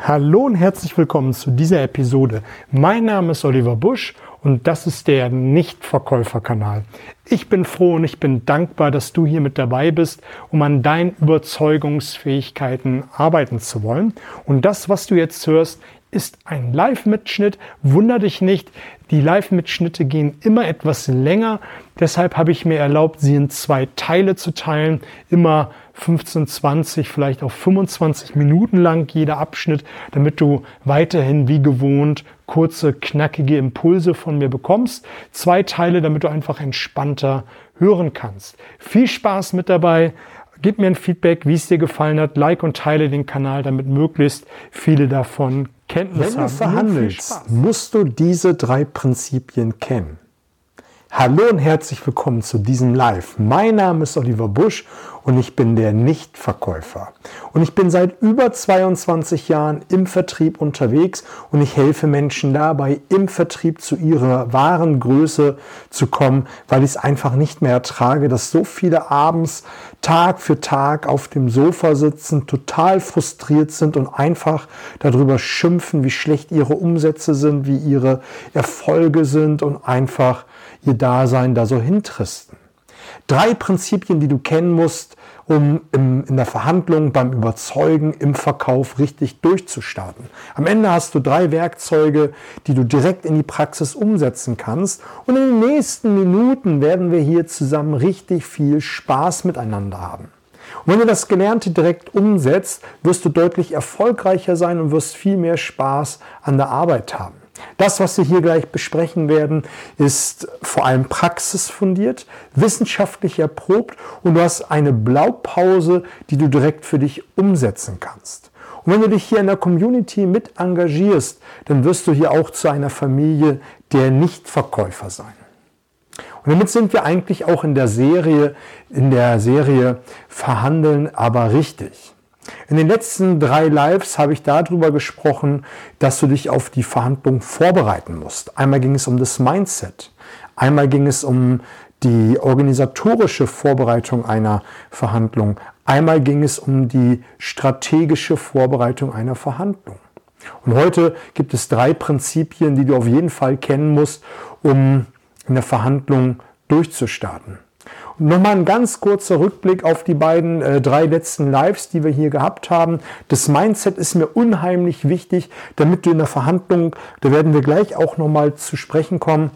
Hallo und herzlich willkommen zu dieser Episode. Mein Name ist Oliver Busch und das ist der Nichtverkäuferkanal. Ich bin froh und ich bin dankbar, dass du hier mit dabei bist, um an deinen Überzeugungsfähigkeiten arbeiten zu wollen. Und das, was du jetzt hörst, ist ein Live-Mitschnitt. Wunder dich nicht, die Live-Mitschnitte gehen immer etwas länger. Deshalb habe ich mir erlaubt, sie in zwei Teile zu teilen. Immer 15, 20, vielleicht auch 25 Minuten lang jeder Abschnitt, damit du weiterhin wie gewohnt kurze, knackige Impulse von mir bekommst. Zwei Teile, damit du einfach entspannter hören kannst. Viel Spaß mit dabei. Gib mir ein Feedback, wie es dir gefallen hat. Like und teile den Kanal, damit möglichst viele davon Kenntnis Wenn haben. Wenn du verhandelst, musst du diese drei Prinzipien kennen. Hallo und herzlich willkommen zu diesem Live. Mein Name ist Oliver Busch und ich bin der Nichtverkäufer. Und ich bin seit über 22 Jahren im Vertrieb unterwegs und ich helfe Menschen dabei, im Vertrieb zu ihrer wahren Größe zu kommen, weil ich es einfach nicht mehr ertrage, dass so viele abends Tag für Tag auf dem Sofa sitzen, total frustriert sind und einfach darüber schimpfen, wie schlecht ihre Umsätze sind, wie ihre Erfolge sind und einfach ihr Dasein da so hintristen. Drei Prinzipien, die du kennen musst, um im, in der Verhandlung, beim Überzeugen, im Verkauf richtig durchzustarten. Am Ende hast du drei Werkzeuge, die du direkt in die Praxis umsetzen kannst. Und in den nächsten Minuten werden wir hier zusammen richtig viel Spaß miteinander haben. Und wenn du das Gelernte direkt umsetzt, wirst du deutlich erfolgreicher sein und wirst viel mehr Spaß an der Arbeit haben. Das, was wir hier gleich besprechen werden, ist vor allem praxisfundiert, wissenschaftlich erprobt und du hast eine Blaupause, die du direkt für dich umsetzen kannst. Und wenn du dich hier in der Community mit engagierst, dann wirst du hier auch zu einer Familie der Nichtverkäufer sein. Und damit sind wir eigentlich auch in der Serie, in der Serie Verhandeln, aber richtig. In den letzten drei Lives habe ich darüber gesprochen, dass du dich auf die Verhandlung vorbereiten musst. Einmal ging es um das Mindset, einmal ging es um die organisatorische Vorbereitung einer Verhandlung, einmal ging es um die strategische Vorbereitung einer Verhandlung. Und heute gibt es drei Prinzipien, die du auf jeden Fall kennen musst, um in der Verhandlung durchzustarten. Nochmal ein ganz kurzer Rückblick auf die beiden äh, drei letzten Lives, die wir hier gehabt haben. Das Mindset ist mir unheimlich wichtig, damit du in der Verhandlung, da werden wir gleich auch nochmal zu sprechen kommen,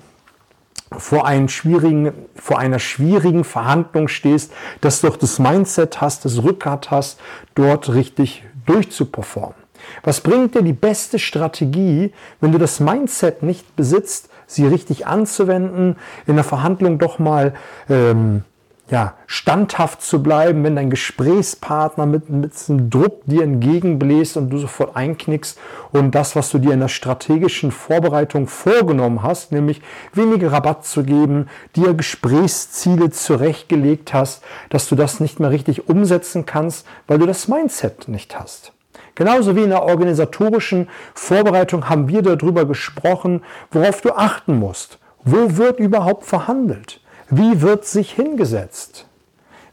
vor, einen schwierigen, vor einer schwierigen Verhandlung stehst, dass du doch das Mindset hast, das Rückgrat hast, dort richtig durchzuperformen. Was bringt dir die beste Strategie, wenn du das Mindset nicht besitzt, sie richtig anzuwenden, in der Verhandlung doch mal ähm, ja, standhaft zu bleiben, wenn dein Gesprächspartner mit, mit einem Druck dir entgegenbläst und du sofort einknickst und das, was du dir in der strategischen Vorbereitung vorgenommen hast, nämlich weniger Rabatt zu geben, dir Gesprächsziele zurechtgelegt hast, dass du das nicht mehr richtig umsetzen kannst, weil du das Mindset nicht hast. Genauso wie in der organisatorischen Vorbereitung haben wir darüber gesprochen, worauf du achten musst. Wo wird überhaupt verhandelt? Wie wird sich hingesetzt?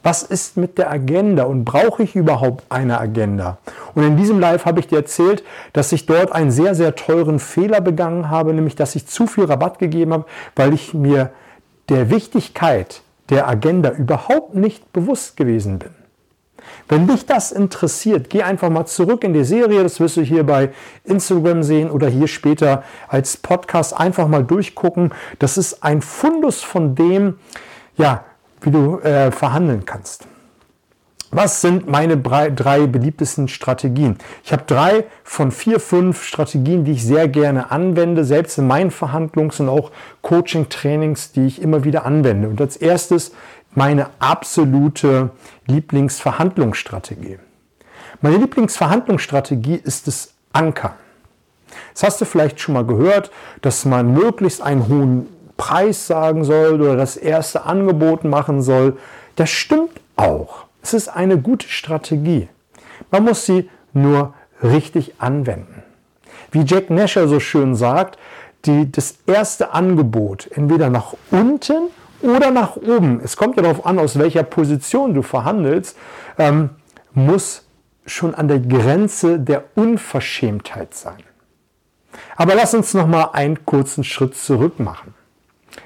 Was ist mit der Agenda und brauche ich überhaupt eine Agenda? Und in diesem Live habe ich dir erzählt, dass ich dort einen sehr, sehr teuren Fehler begangen habe, nämlich dass ich zu viel Rabatt gegeben habe, weil ich mir der Wichtigkeit der Agenda überhaupt nicht bewusst gewesen bin. Wenn dich das interessiert, geh einfach mal zurück in die Serie. Das wirst du hier bei Instagram sehen oder hier später als Podcast einfach mal durchgucken. Das ist ein Fundus von dem, ja, wie du äh, verhandeln kannst. Was sind meine drei beliebtesten Strategien? Ich habe drei von vier, fünf Strategien, die ich sehr gerne anwende, selbst in meinen Verhandlungs- und auch Coaching-Trainings, die ich immer wieder anwende. Und als erstes meine absolute Lieblingsverhandlungsstrategie. Meine Lieblingsverhandlungsstrategie ist das Anker. Das hast du vielleicht schon mal gehört, dass man möglichst einen hohen Preis sagen soll oder das erste Angebot machen soll. Das stimmt auch. Es ist eine gute Strategie. Man muss sie nur richtig anwenden. Wie Jack Nasher so schön sagt, die, das erste Angebot entweder nach unten oder nach oben, es kommt ja darauf an, aus welcher Position du verhandelst, ähm, muss schon an der Grenze der Unverschämtheit sein. Aber lass uns noch mal einen kurzen Schritt zurück machen.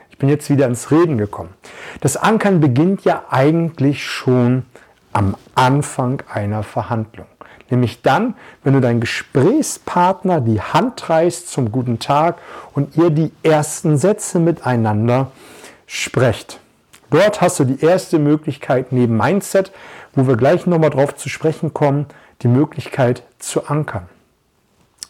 Ich bin jetzt wieder ins Reden gekommen. Das Ankern beginnt ja eigentlich schon am Anfang einer Verhandlung. Nämlich dann, wenn du deinen Gesprächspartner die Hand reißt zum guten Tag und ihr die ersten Sätze miteinander sprecht. Dort hast du die erste Möglichkeit neben Mindset, wo wir gleich nochmal drauf zu sprechen kommen, die Möglichkeit zu ankern.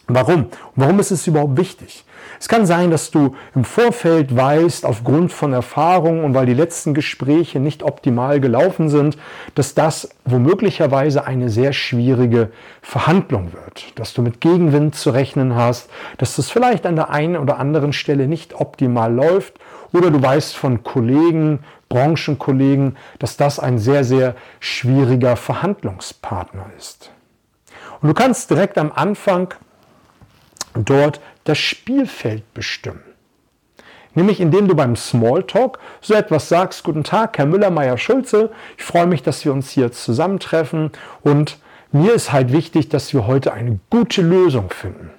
Warum? warum ist es überhaupt wichtig? Es kann sein, dass du im Vorfeld weißt, aufgrund von Erfahrungen und weil die letzten Gespräche nicht optimal gelaufen sind, dass das womöglicherweise eine sehr schwierige Verhandlung wird, dass du mit Gegenwind zu rechnen hast, dass das vielleicht an der einen oder anderen Stelle nicht optimal läuft oder du weißt von Kollegen, Branchenkollegen, dass das ein sehr, sehr schwieriger Verhandlungspartner ist. Und du kannst direkt am Anfang dort das Spielfeld bestimmen. Nämlich indem du beim Smalltalk so etwas sagst, guten Tag, Herr Müller, Meier, Schulze, ich freue mich, dass wir uns hier zusammentreffen und mir ist halt wichtig, dass wir heute eine gute Lösung finden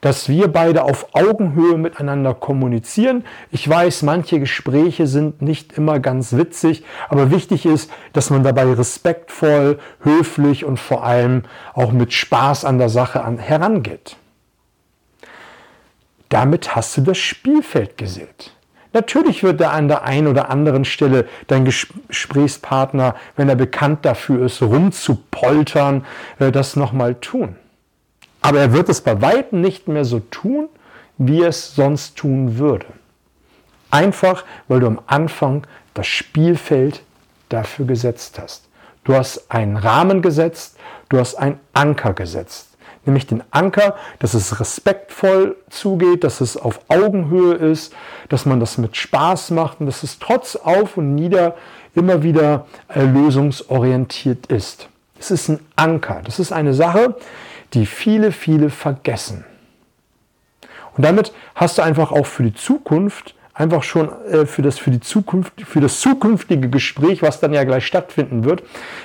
dass wir beide auf Augenhöhe miteinander kommunizieren. Ich weiß, manche Gespräche sind nicht immer ganz witzig, aber wichtig ist, dass man dabei respektvoll, höflich und vor allem auch mit Spaß an der Sache an, herangeht. Damit hast du das Spielfeld gesät. Natürlich wird er an der einen oder anderen Stelle dein Gesprächspartner, wenn er bekannt dafür ist, rumzupoltern, äh, das nochmal tun. Aber er wird es bei weitem nicht mehr so tun, wie er es sonst tun würde. Einfach, weil du am Anfang das Spielfeld dafür gesetzt hast. Du hast einen Rahmen gesetzt, du hast einen Anker gesetzt. Nämlich den Anker, dass es respektvoll zugeht, dass es auf Augenhöhe ist, dass man das mit Spaß macht und dass es trotz Auf und Nieder immer wieder lösungsorientiert ist. Es ist ein Anker. Das ist eine Sache, die viele, viele vergessen. Und damit hast du einfach auch für die Zukunft, einfach schon äh, für, das, für, die Zukunft, für das zukünftige Gespräch, was dann ja gleich stattfinden wird,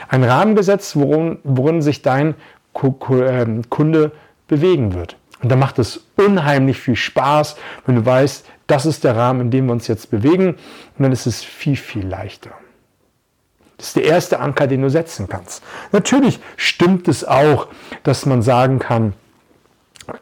ein Rahmen gesetzt, worin, worin sich dein Kunde bewegen wird. Und da macht es unheimlich viel Spaß, wenn du weißt, das ist der Rahmen, in dem wir uns jetzt bewegen. Und dann ist es viel, viel leichter. Das ist der erste Anker, den du setzen kannst. Natürlich stimmt es auch, dass man sagen kann,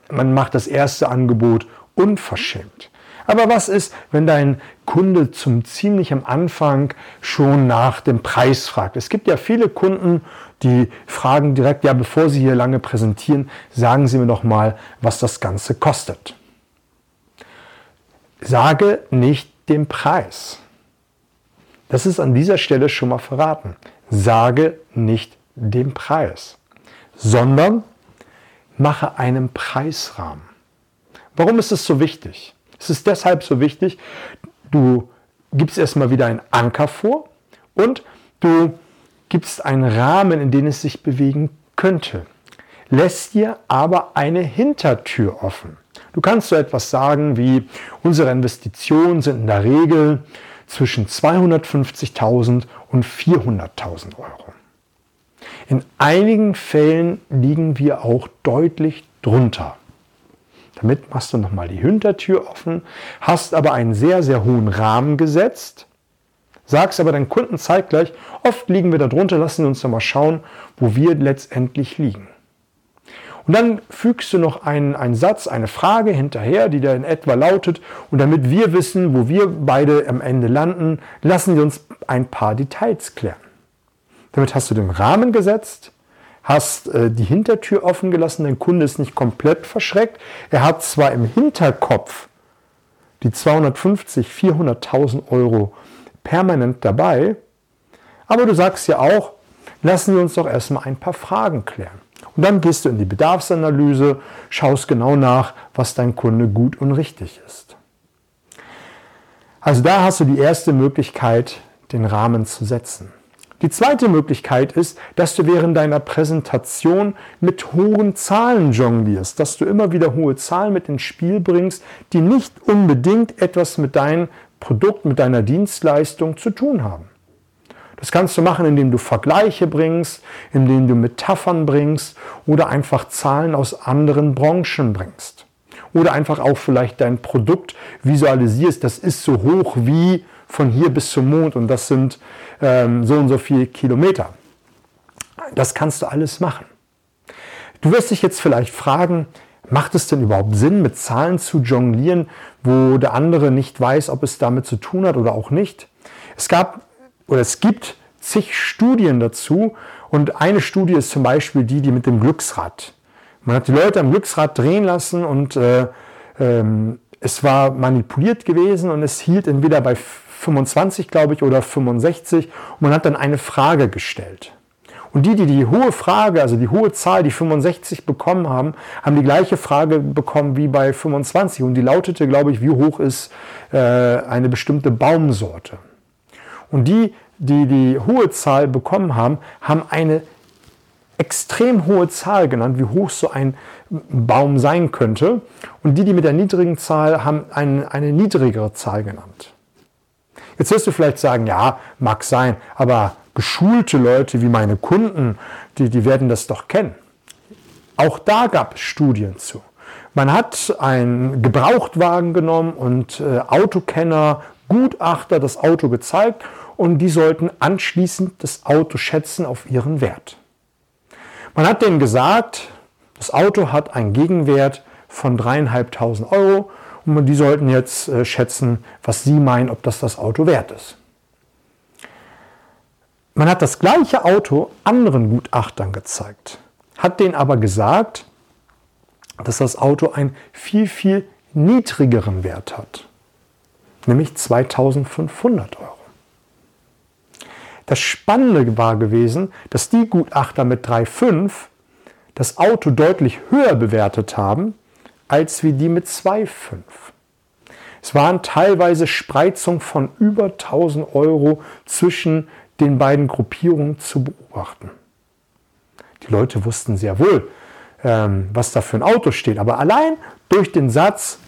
man macht das erste Angebot unverschämt. Aber was ist, wenn dein Kunde zum ziemlich am Anfang schon nach dem Preis fragt? Es gibt ja viele Kunden, die fragen direkt, ja, bevor sie hier lange präsentieren, sagen Sie mir doch mal, was das Ganze kostet. Sage nicht den Preis. Das ist an dieser Stelle schon mal verraten. Sage nicht den Preis, sondern mache einen Preisrahmen. Warum ist es so wichtig? Es ist deshalb so wichtig, du gibst erstmal wieder einen Anker vor und du gibst einen Rahmen, in den es sich bewegen könnte. Lässt dir aber eine Hintertür offen. Du kannst so etwas sagen wie, unsere Investitionen sind in der Regel zwischen 250.000 und 400.000 Euro. In einigen Fällen liegen wir auch deutlich drunter. Damit machst du nochmal die Hintertür offen, hast aber einen sehr, sehr hohen Rahmen gesetzt, sagst aber deinen Kunden zeitgleich, oft liegen wir da drunter, lassen uns doch mal schauen, wo wir letztendlich liegen. Und dann fügst du noch einen, einen Satz, eine Frage hinterher, die da in etwa lautet, und damit wir wissen, wo wir beide am Ende landen, lassen wir uns ein paar Details klären. Damit hast du den Rahmen gesetzt, hast äh, die Hintertür offen gelassen, dein Kunde ist nicht komplett verschreckt. Er hat zwar im Hinterkopf die 250, 400.000 Euro permanent dabei, aber du sagst ja auch, lassen wir uns doch erstmal ein paar Fragen klären. Und dann gehst du in die Bedarfsanalyse, schaust genau nach, was dein Kunde gut und richtig ist. Also da hast du die erste Möglichkeit, den Rahmen zu setzen. Die zweite Möglichkeit ist, dass du während deiner Präsentation mit hohen Zahlen jonglierst, dass du immer wieder hohe Zahlen mit ins Spiel bringst, die nicht unbedingt etwas mit deinem Produkt, mit deiner Dienstleistung zu tun haben. Das kannst du machen, indem du Vergleiche bringst, indem du Metaphern bringst oder einfach Zahlen aus anderen Branchen bringst. Oder einfach auch vielleicht dein Produkt visualisierst. Das ist so hoch wie von hier bis zum Mond und das sind ähm, so und so viele Kilometer. Das kannst du alles machen. Du wirst dich jetzt vielleicht fragen, macht es denn überhaupt Sinn, mit Zahlen zu jonglieren, wo der andere nicht weiß, ob es damit zu tun hat oder auch nicht? Es gab oder es gibt zig Studien dazu und eine Studie ist zum Beispiel die, die mit dem Glücksrad. Man hat die Leute am Glücksrad drehen lassen und äh, ähm, es war manipuliert gewesen und es hielt entweder bei 25, glaube ich, oder 65 und man hat dann eine Frage gestellt. Und die, die die hohe Frage, also die hohe Zahl, die 65 bekommen haben, haben die gleiche Frage bekommen wie bei 25. Und die lautete, glaube ich, wie hoch ist äh, eine bestimmte Baumsorte. Und die, die die hohe Zahl bekommen haben, haben eine extrem hohe Zahl genannt, wie hoch so ein Baum sein könnte. Und die, die mit der niedrigen Zahl haben eine, eine niedrigere Zahl genannt. Jetzt wirst du vielleicht sagen, ja, mag sein, aber geschulte Leute wie meine Kunden, die, die werden das doch kennen. Auch da gab es Studien zu. Man hat einen Gebrauchtwagen genommen und äh, Autokenner, Gutachter das Auto gezeigt und die sollten anschließend das Auto schätzen auf ihren Wert. Man hat denen gesagt, das Auto hat einen Gegenwert von dreieinhalbtausend Euro die sollten jetzt äh, schätzen, was sie meinen, ob das das Auto wert ist. Man hat das gleiche Auto anderen Gutachtern gezeigt, hat denen aber gesagt, dass das Auto einen viel, viel niedrigeren Wert hat, nämlich 2500 Euro. Das Spannende war gewesen, dass die Gutachter mit 3,5 das Auto deutlich höher bewertet haben, als wie die mit 2,5. Es waren teilweise Spreizungen von über 1000 Euro zwischen den beiden Gruppierungen zu beobachten. Die Leute wussten sehr wohl, ähm, was da für ein Auto steht, aber allein durch den Satz,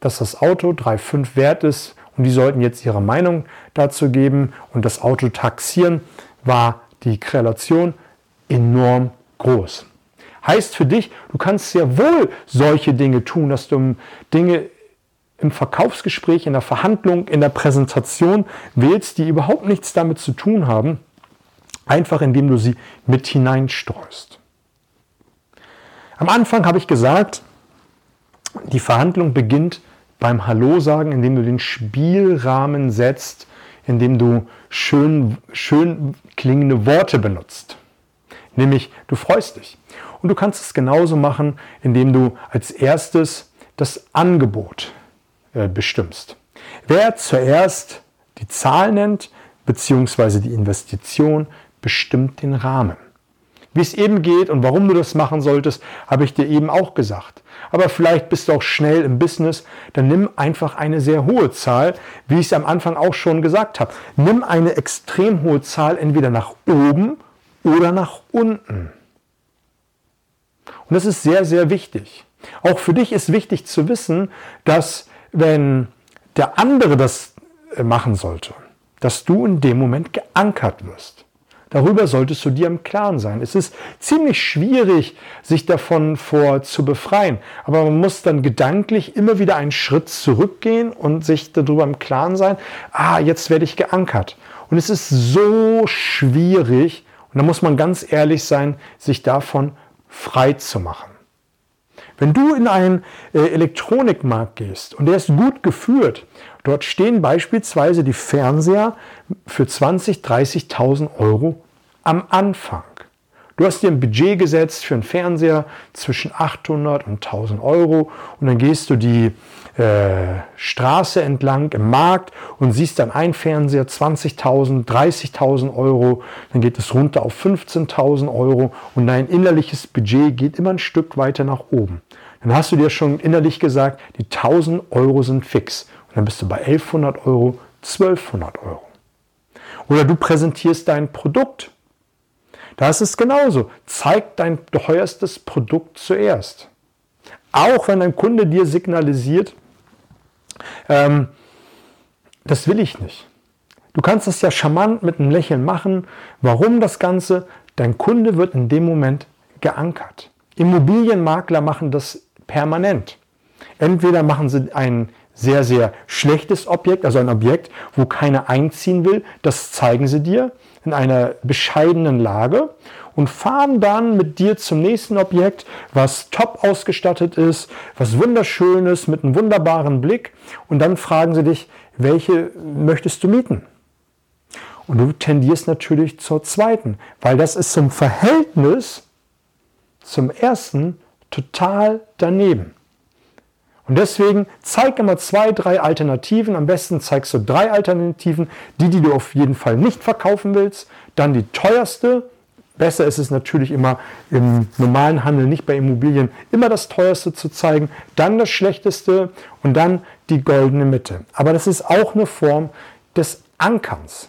dass das Auto 3,5 wert ist und die sollten jetzt ihre Meinung dazu geben und das Auto taxieren, war die Korrelation enorm groß. Heißt für dich, du kannst sehr wohl solche Dinge tun, dass du Dinge im Verkaufsgespräch, in der Verhandlung, in der Präsentation wählst, die überhaupt nichts damit zu tun haben, einfach indem du sie mit hineinstreust. Am Anfang habe ich gesagt, die Verhandlung beginnt beim Hallo sagen, indem du den Spielrahmen setzt, indem du schön, schön klingende Worte benutzt. Nämlich, du freust dich. Und du kannst es genauso machen, indem du als erstes das Angebot äh, bestimmst. Wer zuerst die Zahl nennt, beziehungsweise die Investition, bestimmt den Rahmen. Wie es eben geht und warum du das machen solltest, habe ich dir eben auch gesagt. Aber vielleicht bist du auch schnell im Business, dann nimm einfach eine sehr hohe Zahl, wie ich es am Anfang auch schon gesagt habe. Nimm eine extrem hohe Zahl entweder nach oben oder nach unten. Und das ist sehr, sehr wichtig. Auch für dich ist wichtig zu wissen, dass wenn der andere das äh, machen sollte, dass du in dem Moment geankert wirst. Darüber solltest du dir im Klaren sein. Es ist ziemlich schwierig, sich davon vor zu befreien. Aber man muss dann gedanklich immer wieder einen Schritt zurückgehen und sich darüber im Klaren sein, ah, jetzt werde ich geankert. Und es ist so schwierig, und da muss man ganz ehrlich sein, sich davon frei zu machen. Wenn du in einen äh, Elektronikmarkt gehst und der ist gut geführt, dort stehen beispielsweise die Fernseher für 20.000, 30.000 Euro am Anfang. Du hast dir ein Budget gesetzt für einen Fernseher zwischen 800 und 1000 Euro und dann gehst du die äh, Straße entlang im Markt und siehst dann ein Fernseher 20.000, 30.000 Euro, dann geht es runter auf 15.000 Euro und dein innerliches Budget geht immer ein Stück weiter nach oben. Dann hast du dir schon innerlich gesagt, die 1000 Euro sind fix und dann bist du bei 1100 Euro, 1200 Euro. Oder du präsentierst dein Produkt. Da ist es genauso. Zeig dein teuerstes Produkt zuerst. Auch wenn ein Kunde dir signalisiert, ähm, das will ich nicht. Du kannst es ja charmant mit einem Lächeln machen. Warum das Ganze? Dein Kunde wird in dem Moment geankert. Immobilienmakler machen das permanent. Entweder machen sie ein sehr, sehr schlechtes Objekt, also ein Objekt, wo keiner einziehen will, das zeigen sie dir in einer bescheidenen Lage und fahren dann mit dir zum nächsten Objekt, was top ausgestattet ist, was wunderschön ist, mit einem wunderbaren Blick und dann fragen sie dich, welche möchtest du mieten? Und du tendierst natürlich zur zweiten, weil das ist zum Verhältnis zum ersten total daneben. Und deswegen zeig immer zwei, drei Alternativen. Am besten zeigst du drei Alternativen, die, die du auf jeden Fall nicht verkaufen willst. Dann die teuerste. Besser ist es natürlich immer im normalen Handel, nicht bei Immobilien, immer das teuerste zu zeigen. Dann das schlechteste und dann die goldene Mitte. Aber das ist auch eine Form des Ankerns.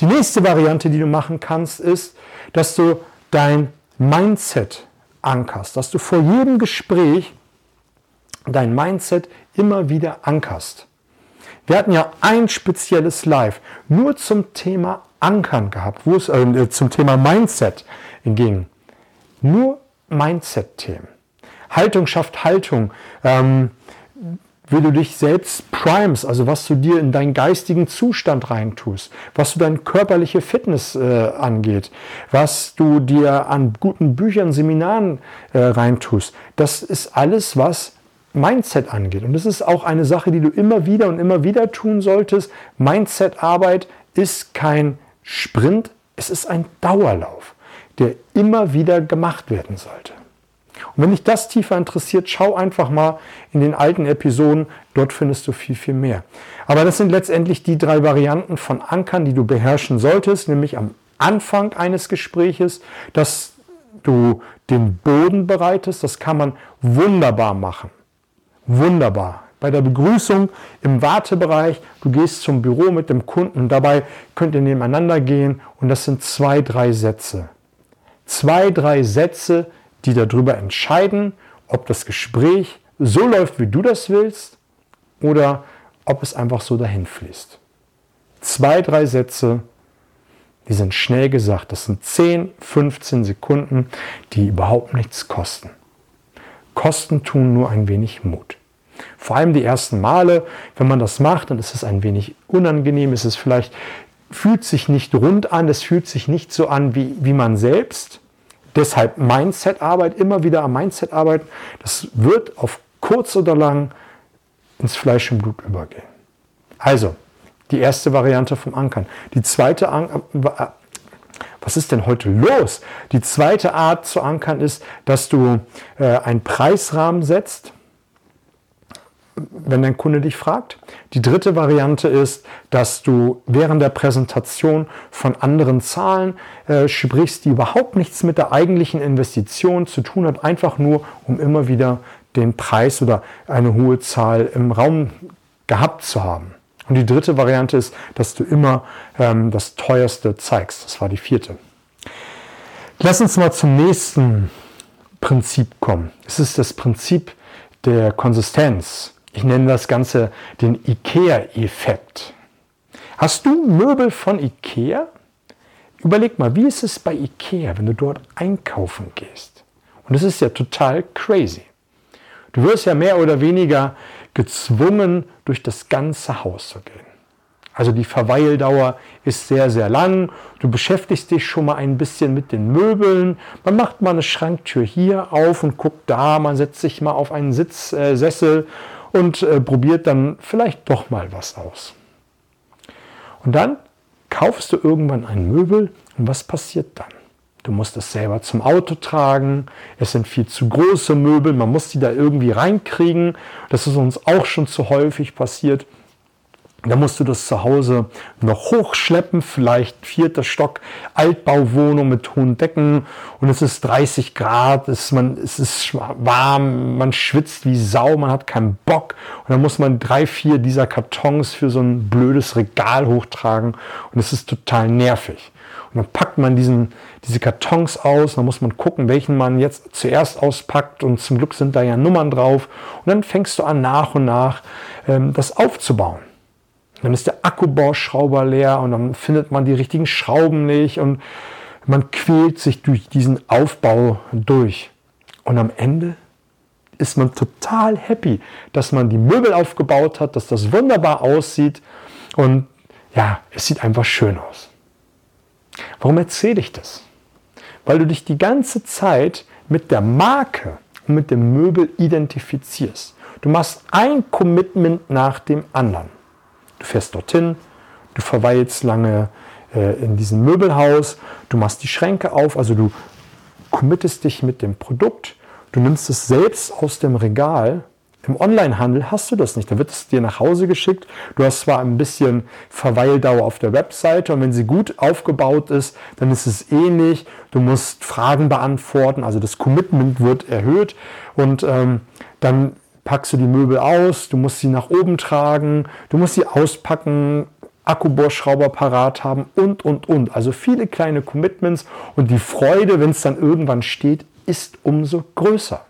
Die nächste Variante, die du machen kannst, ist, dass du dein Mindset ankerst, dass du vor jedem Gespräch dein Mindset immer wieder ankerst. Wir hatten ja ein spezielles Live nur zum Thema Ankern gehabt, wo es äh, zum Thema Mindset ging. Nur Mindset-Themen. Haltung schafft Haltung. Ähm, wie du dich selbst primes, also was du dir in deinen geistigen Zustand reintust, was du deine körperliche Fitness äh, angeht, was du dir an guten Büchern, Seminaren äh, reintust. Das ist alles, was Mindset angeht. Und das ist auch eine Sache, die du immer wieder und immer wieder tun solltest. Mindset-Arbeit ist kein Sprint, es ist ein Dauerlauf, der immer wieder gemacht werden sollte. Und wenn dich das tiefer interessiert, schau einfach mal in den alten Episoden, dort findest du viel, viel mehr. Aber das sind letztendlich die drei Varianten von Ankern, die du beherrschen solltest, nämlich am Anfang eines Gespräches, dass du den Boden bereitest, das kann man wunderbar machen. Wunderbar. Bei der Begrüßung im Wartebereich, du gehst zum Büro mit dem Kunden, dabei könnt ihr nebeneinander gehen und das sind zwei, drei Sätze. Zwei, drei Sätze, die darüber entscheiden, ob das Gespräch so läuft, wie du das willst oder ob es einfach so dahin fließt. Zwei, drei Sätze, die sind schnell gesagt. Das sind 10, 15 Sekunden, die überhaupt nichts kosten. Kosten tun nur ein wenig Mut. Vor allem die ersten Male, wenn man das macht, dann ist es ein wenig unangenehm, ist es vielleicht, fühlt sich nicht rund an, es fühlt sich nicht so an wie, wie man selbst. Deshalb Mindset-Arbeit, immer wieder am Mindset arbeiten. Das wird auf kurz oder lang ins Fleisch und Blut übergehen. Also, die erste Variante vom Ankern. Die zweite, was ist denn heute los? Die zweite Art zu ankern ist, dass du äh, einen Preisrahmen setzt, wenn dein Kunde dich fragt. Die dritte Variante ist, dass du während der Präsentation von anderen Zahlen äh, sprichst, die überhaupt nichts mit der eigentlichen Investition zu tun hat, einfach nur, um immer wieder den Preis oder eine hohe Zahl im Raum gehabt zu haben. Und die dritte Variante ist, dass du immer ähm, das Teuerste zeigst. Das war die vierte. Lass uns mal zum nächsten Prinzip kommen. Es ist das Prinzip der Konsistenz. Ich nenne das Ganze den IKEA-Effekt. Hast du Möbel von IKEA? Überleg mal, wie ist es bei IKEA, wenn du dort einkaufen gehst? Und das ist ja total crazy. Du wirst ja mehr oder weniger gezwungen, durch das ganze Haus zu gehen. Also die Verweildauer ist sehr, sehr lang. Du beschäftigst dich schon mal ein bisschen mit den Möbeln. Man macht mal eine Schranktür hier auf und guckt da. Man setzt sich mal auf einen Sitzsessel äh, und äh, probiert dann vielleicht doch mal was aus. Und dann kaufst du irgendwann ein Möbel und was passiert dann? Du musst es selber zum Auto tragen. Es sind viel zu große Möbel. Man muss die da irgendwie reinkriegen. Das ist uns auch schon zu häufig passiert. Da musst du das zu Hause noch hochschleppen, vielleicht vierter Stock, Altbauwohnung mit hohen Decken und es ist 30 Grad, es, man, es ist warm, man schwitzt wie Sau, man hat keinen Bock und dann muss man drei, vier dieser Kartons für so ein blödes Regal hochtragen und es ist total nervig. Und dann packt man diesen, diese Kartons aus, dann muss man gucken, welchen man jetzt zuerst auspackt und zum Glück sind da ja Nummern drauf und dann fängst du an nach und nach ähm, das aufzubauen. dann ist der Akkubauschrauber leer und dann findet man die richtigen Schrauben nicht und man quält sich durch diesen Aufbau durch. Und am Ende ist man total happy, dass man die Möbel aufgebaut hat, dass das wunderbar aussieht und ja, es sieht einfach schön aus. Warum erzähle ich das? Weil du dich die ganze Zeit mit der Marke und mit dem Möbel identifizierst. Du machst ein Commitment nach dem anderen. Du fährst dorthin, du verweilst lange äh, in diesem Möbelhaus, du machst die Schränke auf, also du committest dich mit dem Produkt, du nimmst es selbst aus dem Regal. Im Onlinehandel hast du das nicht. Da wird es dir nach Hause geschickt. Du hast zwar ein bisschen Verweildauer auf der Webseite und wenn sie gut aufgebaut ist, dann ist es ähnlich. Du musst Fragen beantworten, also das Commitment wird erhöht und ähm, dann packst du die Möbel aus, du musst sie nach oben tragen, du musst sie auspacken, Akkubohrschrauber parat haben und, und, und. Also viele kleine Commitments und die Freude, wenn es dann irgendwann steht, ist umso größer.